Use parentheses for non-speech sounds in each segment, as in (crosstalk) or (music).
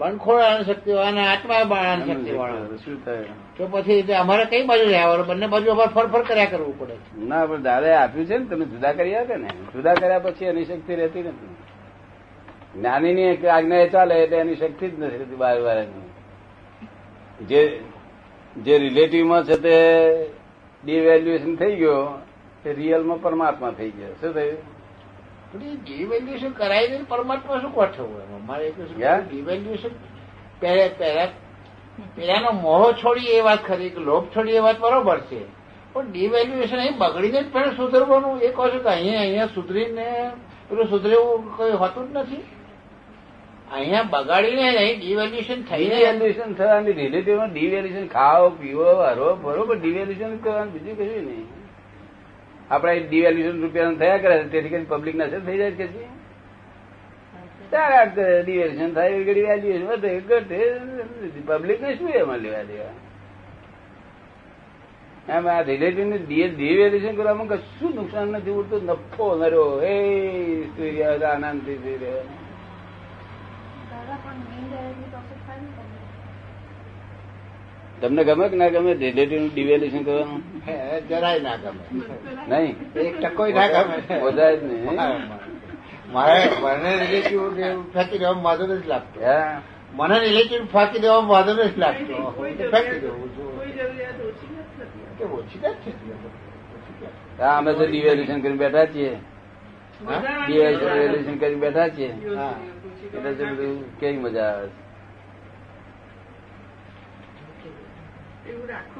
પણ ખોળાની શક્તિ વાળા આત્મા બાળાની શક્તિ વાળા શું થાય? તો પછી અમારે કઈ બાજુ રહેવાનું બંને બાજુ અમારે ફરફર કર્યા કરવું પડે. ના પણ દાદાએ આપ્યું છે ને તમે જુદા કરી આપે ને. જુદા કર્યા પછી એની શક્તિ રહેતી નથી. જ્ઞાનીની એક આજ્ઞા એ ચાલે એટલે એની શક્તિ જ નથી રહેતી બાર વારની જે જે રિલેટિવમાં છે તે ડિવેલ્યુએશન થઈ ગયો તે રિયલમાં પરમાત્મા થઈ ગયો. શું થયું? ડિવેલ્યુએશન કરાવી દે પરમાત્મા શું ગોઠવવું એમાં? મારે એક ડિવેલ્યુએશન પેલાનો મોહ છોડી એ વાત ખરી કે લોભ છોડી એ વાત બરોબર છે. પણ ડિવેલ્યુએશન અહીં બગડીને જ પહેલા સુધરવાનું. એ કહો છો કે અહીંયા અહીંયા સુધરીને પેલું સુધરેવું કઈ હોતું જ નથી. અહીંયા બગાડીને અહીં ડિવેલ્યુએશન થઈને ડિવેલ્યુએશન થવાની રિલેટિવમાં ડિવેલ્યુએશન ખાઓ પીવો હરો બરોબર ડિવેલ્યુએશન કરવાનું બીજું કશું નહીં. આપણે ડિવેલ્યુશન રૂપિયા થયા કરે તેથી કરી પબ્લિક ના થઈ જાય કે કરે થાય એવી ઘડી વેલ્યુએશન વધે ઘટે પબ્લિક ને શું એમાં લેવા દેવા? એમ આ રિલેટિવ ને ડિવેલ્યુએશન કરવામાં કશું નુકસાન નથી ઉડતું. નફો નર્યો એ સુઈ રહ્યા આનંદથી સુઈ રહ્યા દાદા પણ indirectly profit થાય ને તમને. ગમે કે ના ગમે? રિલેટિવનું ડિવેલ્યુએશન કરવાનું? હે, જરાય ના ગમે. નહીં? એક ટકો ના ગમે. બધા જ નહીં મારે મને રિલેટિવ ફેંકી દેવામાં વાંધો નથી લાગતો. હા. મને રિલેટિવ ફાંકી દેવામાં વાંધો નથી લાગતો. ફેંકી દેવું છું. ઓછી. હા, અમે તો ડિવેલ્યુશન કરીને બેઠા છીએ. ડિવેલ્યુશન કરીને બેઠા છીએ. હા. એટલે તો કેવી મજા આવે? છે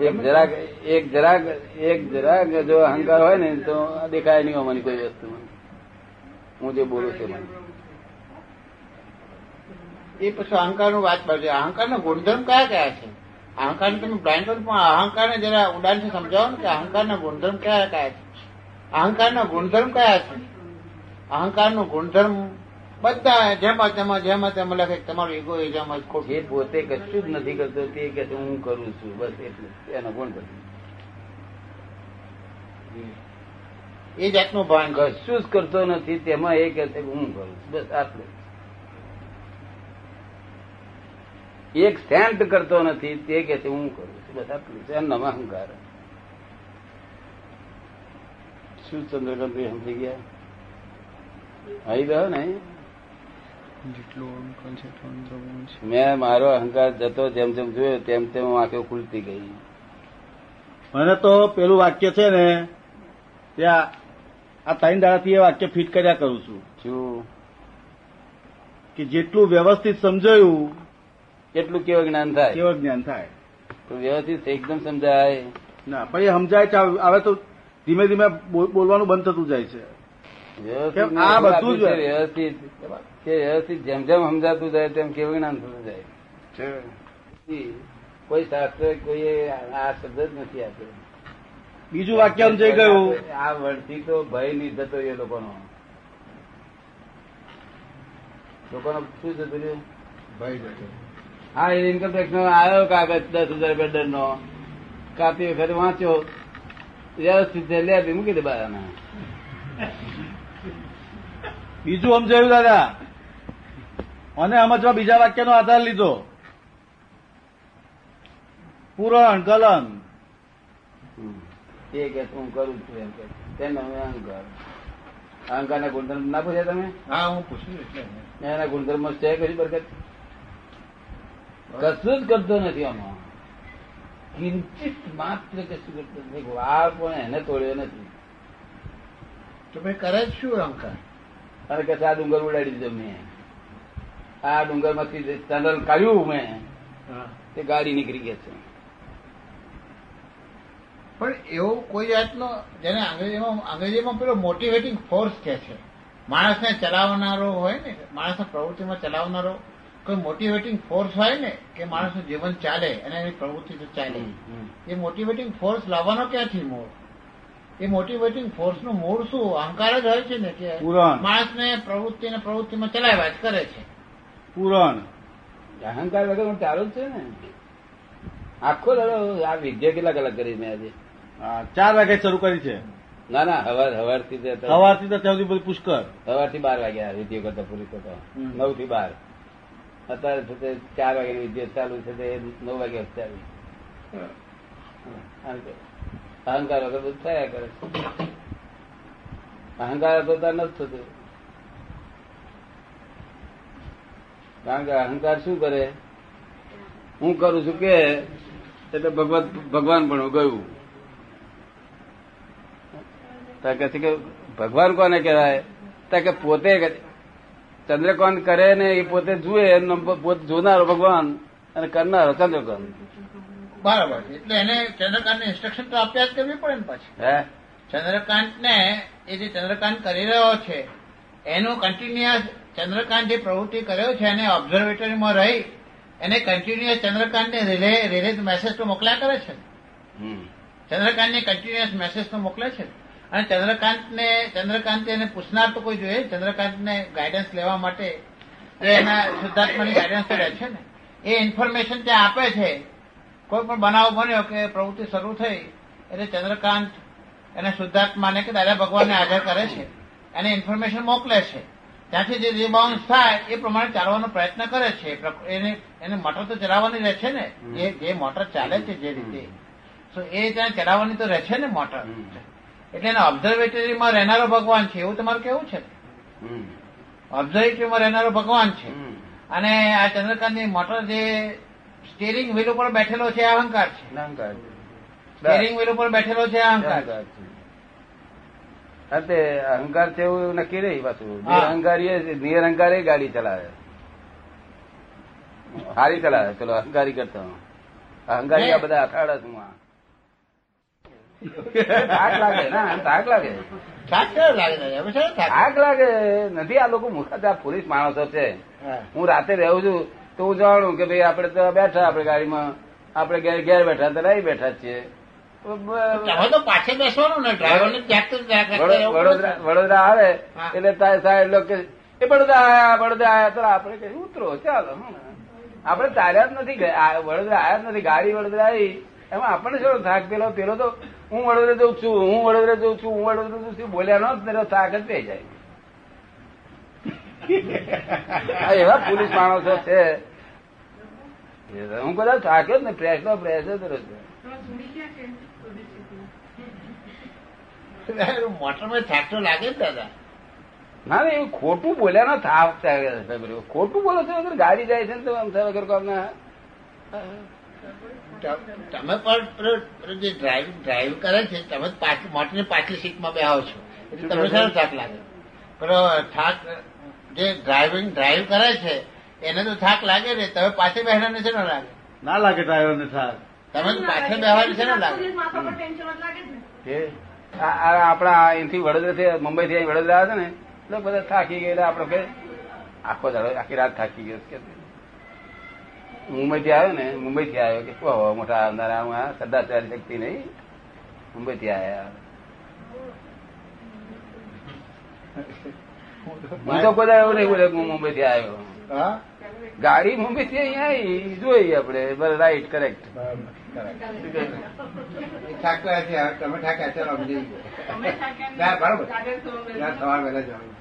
એક જરાક એક જરાક એક જરાક જો અહંકાર હોય ને તો દેખાય નહીં અમારી કોઈ વસ્તુ હું જે બોલું છું એ પછી અહંકારનું વાત પડશે અહંકાર નો ગુણધર્મ કયા કયા છે? અહંકાર તમે બ્લાઇન્ડ કરો પણ અહંકાર ને જરા ઉડાનથી સમજાવો ને કે અહંકાર ના ગુણધર્મ કયા કયા છે? અહંકાર ના ગુણધર્મ કયા છે? અહંકારનું ગુણધર્મ બધા જેમાં તેમાં જેમાં તેમાં લખે તમારો એ જેમાં ખોટું. જે પોતે કશું જ નથી કરતો તે કે હું કરું છું બસ એટલું એનો ગુણ બધું એ જાતનું ભાન કશું જ કરતો નથી તેમાં એ કે છે હું કરું છું બસ આટલું. એક સેન્ટ કરતો નથી તે કે છે હું કરું છું બસ આટલું છે એમનો અહંકાર. શું ચંદ્રકાંત સમજી ગયા? આવી ગયો ને જેટલું અહંકાર છે એટલું અંતર્ગુણ છે મેં મારો અહંકાર જતો જેમ જેમ જોયો તેમ તેમ આંખો ખુલતી ગઈ. મને તો પેલું વાક્ય છે ને ત્યાં આ ત્રણ દાડાથી એ વાક્ય ફિટ કર્યા કરું છું. શું? કે જેટલું વ્યવસ્થિત સમજાયું એટલું કેવું જ્ઞાન થાય? કેવું જ્ઞાન થાય? તો વ્યવસ્થિત એકદમ સમજાય. ના પણ એ સમજાય હવે તો ધીમે ધીમે બોલવાનું બંધ થતું જાય છે. વ્યવસ્થિત કે વ્યવસ્થિત જેમ જેમ સમજાતું જાય તેમ કેવું જ્ઞાન થતું જાય કોઈ શાસ્ત્ર કોઈ આ શબ્દ જ નથી આપ્યો. બીજું વાક્ય સમજાઈ ગયું. આ વર્ષથી તો ભય નહીં જતો એ લોકોનો. લોકોનો શું જતું રહ્યું ભય જતો. હા એ ઇન્કમટેક્સ નો આવ્યો કાગજ દસ હજાર બેડર નો કાપી વખતે વાંચ્યો. વ્યવસ્થિત લે આપી મૂકી દે બારામાં. બીજું સમજાયું દાદા. અને સમજવા બીજા વાક્યનો આધાર લીધો. પુરણ કલમ એ કે હું કરું છું એમ કે. તેનો અહંકાર અહંકાર. ના ગુણધર્મ ના પૂછ્યા તમે? હા હું પૂછ્યું એટલે. એના ગુણધર્મ છે કરી બરકત? કશું જ કરતો નથી આમાં. કિંચિત માત્ર કશું કરતો નથી. વાર પણ એને તોડ્યો નથી. તો ભાઈ કરે જ શું અહંકાર? અને કે આ ડુંગર ઉડાડી દીધો મેં. આ ડુંગરમાંથી ટનલ કાઢ્યું મેં તે ગાડી નીકળી ગઈ છે. પણ એવો કોઈ જાતનો જેને અંગ્રેજીમાં અંગ્રેજીમાં પેલો મોટિવેટિંગ ફોર્સ કે છે. માણસને ચલાવનારો હોય ને માણસને પ્રવૃત્તિમાં ચલાવનારો કોઈ મોટિવેટિંગ ફોર્સ હોય ને કે માણસનું જીવન ચાલે અને એની પ્રવૃત્તિ તો ચાલે. એ મોટિવેટિંગ ફોર્સ લાવવાનો ક્યાંથી મૂળ એ મોટિવેટિંગ ફોર્સનું મૂળ શું? અહંકાર જ હોય છે ને કે પુરાણ. માણસને પ્રવૃત્તિને પ્રવૃત્તિમાં ચલાવ્યા જ કરે છે. પુરાણ. અહંકાર વગર ચાલુ જ છે ને? આખો દાડો આ વિદ્યા કેટલા કલાક કરી મેં આજે? ચાર વાગે શરૂ કરી છે. ના ના હવાર હવારથી સવારથી તો ત્યાં સુધી પુષ્કર સવારથી બાર વાગ્યા વિદ્યા કરતા પૂરી કરતા. નવથી બાર. અત્યારે છે તે ચાર વાગ્યાની વિદ્યા ચાલુ છે તે નવ વાગ્યા ચાલુ. અહંકાર વગર બધું થયા કરે છે. અહંકાર હતો ત્યાં નથી થતું. કારણ કે અહંકાર શું કરે? હું કરું છું કે એટલે ભગવાન ભગવાન પણ ગયું તો કહે છે કે ભગવાન કોને કહેવાય? ત્યાં કે પોતે ચંદ્રકાંત કરે ને એ પોતે જુએ એમનો પોતે જોનારો ભગવાન અને કરનારો ચંદ્રકાંત બરાબર. એટલે એને ચંદ્રકાંતને ઇન્સ્ટ્રક્શન તો આપ્યા જ કરવી પડે ને પછી. હે? ચંદ્રકાંતને એ જે ચંદ્રકાંત કરી રહ્યો છે એનું કન્ટિન્યુઅસ ચંદ્રકાંત જે પ્રવૃત્તિ કર્યો છે એને ઓબ્ઝર્વેટરીમાં રહી એને કન્ટિન્યુઅસ ચંદ્રકાંતને રિલે રિલે મેસેજ તો મોકલ્યા કરે છે ચંદ્રકાંત ચંદ્રકાંતને કન્ટિન્યુઅસ મેસેજ તો મોકલે છે અને ચંદ્રકાંતને ચંદ્રકાંતે એને પૂછનાર તો કોઈ જોઈએ ચંદ્રકાંતને ગાઈડન્સ લેવા માટે એના શુદ્ધાત્માની ગાઈડન્સ રહે છે ને? એ ઇન્ફોર્મેશન ત્યાં આપે છે. કોઈ પણ બનાવ બન્યો કે પ્રવૃત્તિ શરૂ થઈ એટલે ચંદ્રકાંત એને શુદ્ધાત્માને કે દાદા ભગવાનને હાજર કરે છે એને ઇન્ફોર્મેશન મોકલે છે. ત્યાંથી જે રિબાઉન્સ થાય એ પ્રમાણે ચાલવાનો પ્રયત્ન કરે છે. એને એને મોટર તો ચલાવવાની રહે છે ને? જે જે મોટર ચાલે છે જે રીતે. તો એ ત્યાં ચલાવવાની તો રહે છે ને મોટર એટલે એના ઓબ્ઝર્વેટરીમાં રહેનારો ભગવાન છે એવું તમારું કેવું છે? ઓબ્ઝર્વેટરીમાં રહેનારો ભગવાન છે. અને આ ચંદ્રકાંતની મોટર જે સ્ટીરિંગ વ્હીલ ઉપર બેઠેલો છે અહંકાર છે. અહંકાર. સ્ટીરિંગ વ્હીલ ઉપર બેઠેલો છે અહંકાર અંતે અહંકાર છે. અહંકાર એવું નક્કી નહીં પાછું. હા. નિરહંકાર એ ગાડી ચલાવે. સારી ચલાવે. ચલો અહંકારી કરતો. અહંકારી આ બધા અથાડા છું થાક લાગે ના થાક લાગે. થાક લાગે? નથી આ લોકો મૂર્ખા પોલીસ માણસો છે. હું. રાતે રહું છું. તો હું જાણું કે ભાઈ આપણે તો બેઠા આપણે ગાડીમાં. આપણે ઘેર ઘેર બેઠા તો રહી બેઠા છીએ. વડોદરા આવે એટલે સાહેબ લોકો એ વડોદરા આયા વડોદરા આયા. તો આપણે ઉતરો ચાલો. આપણે તાર્યા જ નથી વડોદરા આયા જ નથી ગાડી વડોદરા આવી. એમાં આપણને શું થાક પેલો? પેલો તો હું વડોદરા જઉં છું હું વડોદરા જઉં છું હું વડોદરા જઉં છું. બોલ્યા નો તેનો થાક જ થઈ જાય. (laughs) એવા પોલીસ માણસો છે. હું કદાચ થાક્યો જ ને પ્રેસ નો પ્રેસ જ રહ્યો છે મોટરમાં થાક લાગે દાદા. ના ના એવું ખોટું બોલ્યા ના થાક થાય. ખોટું બોલો છો ગાડી જાય છે ને તમે આમ થાય વગર કોમ તમે પણ જે ડ્રાઈવ ડ્રાઈવ કરે છે તમે પાછ- મોટરની પાછલી સીટમાં બેહો છો. એટલે તમને સારો થાક લાગે? પણ થાક જે ડ્રાઇવિંગ ડ્રાઈવ કરે છે એને તો થાક લાગે ને તમે પાછળ બેસવાને છે ને લાગે? ના લાગે ડ્રાઈવરને થાક. તમે તો પાછળ બેસવાની છે ને લાગે? કે આ- આ આપણા અહીંથી વડોદરાથી મુંબઈથી અહીં વડોદરા આવે છે ને એટલે બધા થાકી ગયેલા આપણે કે આખો દાડો આખી રાત થાકી ગયો કે કે મુંબઈથી આવ્યો ને મુંબઈથી આવ્યો કે હવા મોટા આવનારા હું આ સદાચારી શક્તિ નહીં. મુંબઈથી આવ્યા. હું તો કોઈ એવું નહીં બોલે હું મુંબઈથી આવ્યો. હા? ગાડી મુંબઈથી અહીંયા જોઈએ જોઈ આપણે રાઈટ કરેક્ટ છે તમે થાક્યા ચાલો અમે જઈએ. ના, સવાર વહેલા જવાનું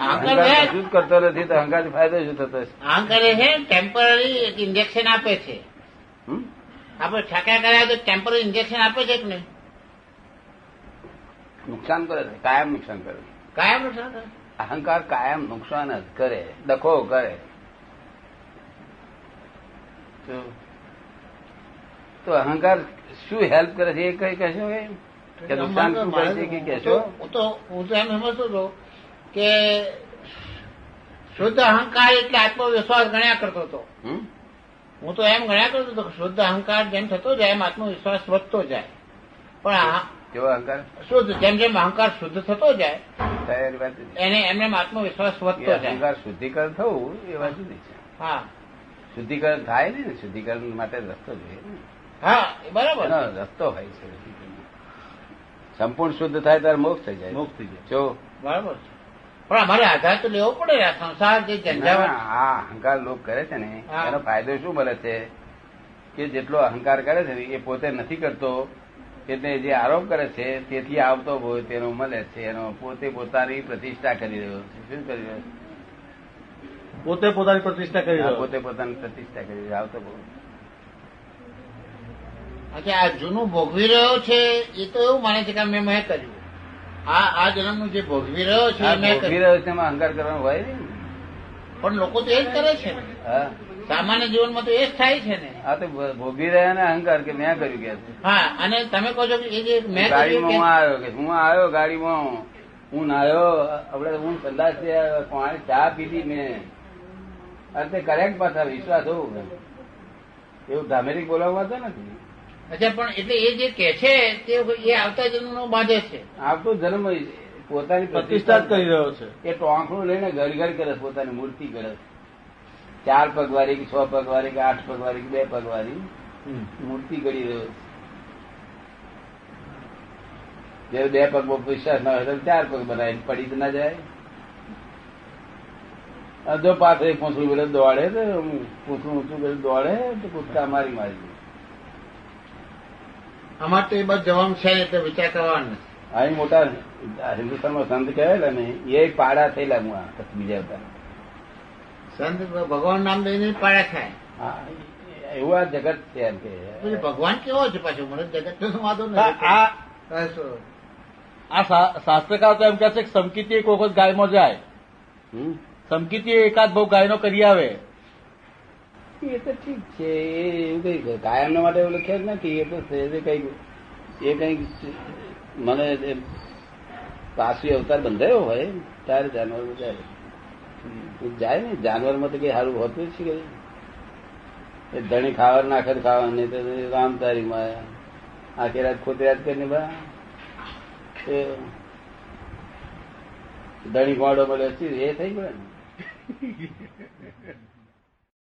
અહંકાર અહંકાર છે કશું જ કરતો નથી તો અહંકાર ફાયદો શું થતો? અહંકાર છે ટેમ્પરરી એક ઇન્જેક્શન આપે છે. હમ? આપણે ઠાકા કર્યા તો ટેમ્પરરી ઇન્જેક્શન આપે છે કે નહીં? નુકસાન કરે છે કાયમ નુકસાન કરે છે. કાયમ નુકસાન કરે? અહંકાર કાયમ નુકસાન જ કરે ડખો કરે. તો- અહંકાર શું હેલ્પ કરે છે એ કઈ કહેશો કે નુકસાન શું કરે છે કે કહેશો? હું તો હું તો એમ સમજતો હતો કે શુદ્ધ અહંકાર એટલે આત્મવિશ્વાસ ગણ્યા કરતો હતો? હું તો એમ ગણ્યા કરતો હતો કે શુદ્ધ અહંકાર જેમ થતો જાય એમ આત્મવિશ્વાસ વધતો જાય. પણ કેવો અહંકાર? શુદ્ધ જેમ જેમ અહંકાર શુદ્ધ થતો જાય તૈયારી વાત એને એમને આત્મવિશ્વાસ વધતો જાય. અહંકાર શુદ્ધિકરણ થવું એ વાત જુદી છે. હા. શુદ્ધિકરણ થાય ને શુદ્ધિકરણ માટે રસ્તો જોઈએ હા બરાબર. રસ્તો હોય છે. સંપૂર્ણ શુદ્ધ થાય ત્યારે મોક્ષ થઈ જાય. મોક્ષ થઈ જાય. જો. બરાબર પણ અમારે આધાર તો લેવો પડે આ સંસાર જે ઝંઝાવટ આ અહંકાર લોક કરે છે ને એનો ફાયદો શું મળે છે? કે જેટલો અહંકાર કરે છે ને એ પોતે નથી કરતો એટલે જે આરોપ કરે છે તેથી આવતો ભોય તેનો મળે છે. એનો પોતે પોતાની પ્રતિષ્ઠા કરી રહ્યો છે. શું કરી રહ્યો છે? પોતે પોતાની પ્રતિષ્ઠા કરી આ રહ્યો. પોતે પોતાની પ્રતિષ્ઠા કરી રહ્યો આવતો બહુ આ જૂનું ભોગવી રહ્યો છે એ તો એવું માને છે કે મેં મેં કર્યું. આ આ જન્મનું જે ભોગવી રહ્યો છે મેં ભોગવી રહ્યો છે એમાં અહંકાર કરવાનો હોય ને. પણ લોકો તો એ જ કરે છે. હા. સામાન્ય જીવનમાં તો એ જ થાય છે ને. આ તો ભોગી રહ્યા ને અહંકાર કે મેં કર્યું કે હા અને તમે કહો છો કે એ જે મેં ગાડીમાં હું આવ્યો કે હું આવ્યો ગાડીમાં હું નાયો આપડે હું સંદાસ પાણી ચા પીધી મેં અને તે કરેક્ટ પાછા વિશ્વાસ હોવું એવું ધામેરિક બોલાવવા તો નથી. અચ્છા પણ એટલે એ જે કે છે તે એ આવતા જન્મ નો બાંધે છે. આવતો જન્મ પોતાની પ્રતિષ્ઠા જ કરી રહ્યો છે. એ ટોંકણું લઈને ઘર ઘર કરે છે, પોતાની મૂર્તિ કરે છે. ચાર પગવારી કે છ પગવારી કે આઠ પગવારી કે બે પગવારી. મૂર્તિ કરી રહ્યો છે જે બે પગ વિશ્વાસ ના હોય તો ચાર પગ બનાવી પડી જ ના જાય જો પાછળ પૂછડું બોલે દોડે તો પૂછડું ઊંચું કરે દોડે તો કૂદકા મારી મારી અમારે તો એ બસ જવાનું છે એટલે વિચાર કરવાનો. અહીં મોટા હિન્દુસ્તાનમાં સંત કહેલા ને એ પાડા થયેલા હું આ બીજા બધા સંત ભગવાન નામ લઈને પાડા ખાય. એવું આ જગત છે એમ કે. ભગવાન કેવો છે પાછો? મને જગત નો વાંધો આ નથી આ- શાસ્ત્રકાર તો એમ કહે છે કે સમકીતી એક વખત ગાયમાં જાય. સમકીતી એકાદ બહુ ગાયનો કરી આવે. એ તો ઠીક છે એવું કઈ ગાયન માટે એવું લખ્યા જ નથી. એ તો કઈ એ કઈ મને પાછી અવતાર બંધાયો હોય ત્યારે જાનવર જાય જાય ને, જાનવરમાં તો કઈ સારું હોતું જ છે કે ધણી ખાવા નાખે ખાવાની તો રામ તારી માં આખી રાત ખોટી રાત કરીને બા. ધણી ગોડો મળ્યો એ થઈ ગયો ને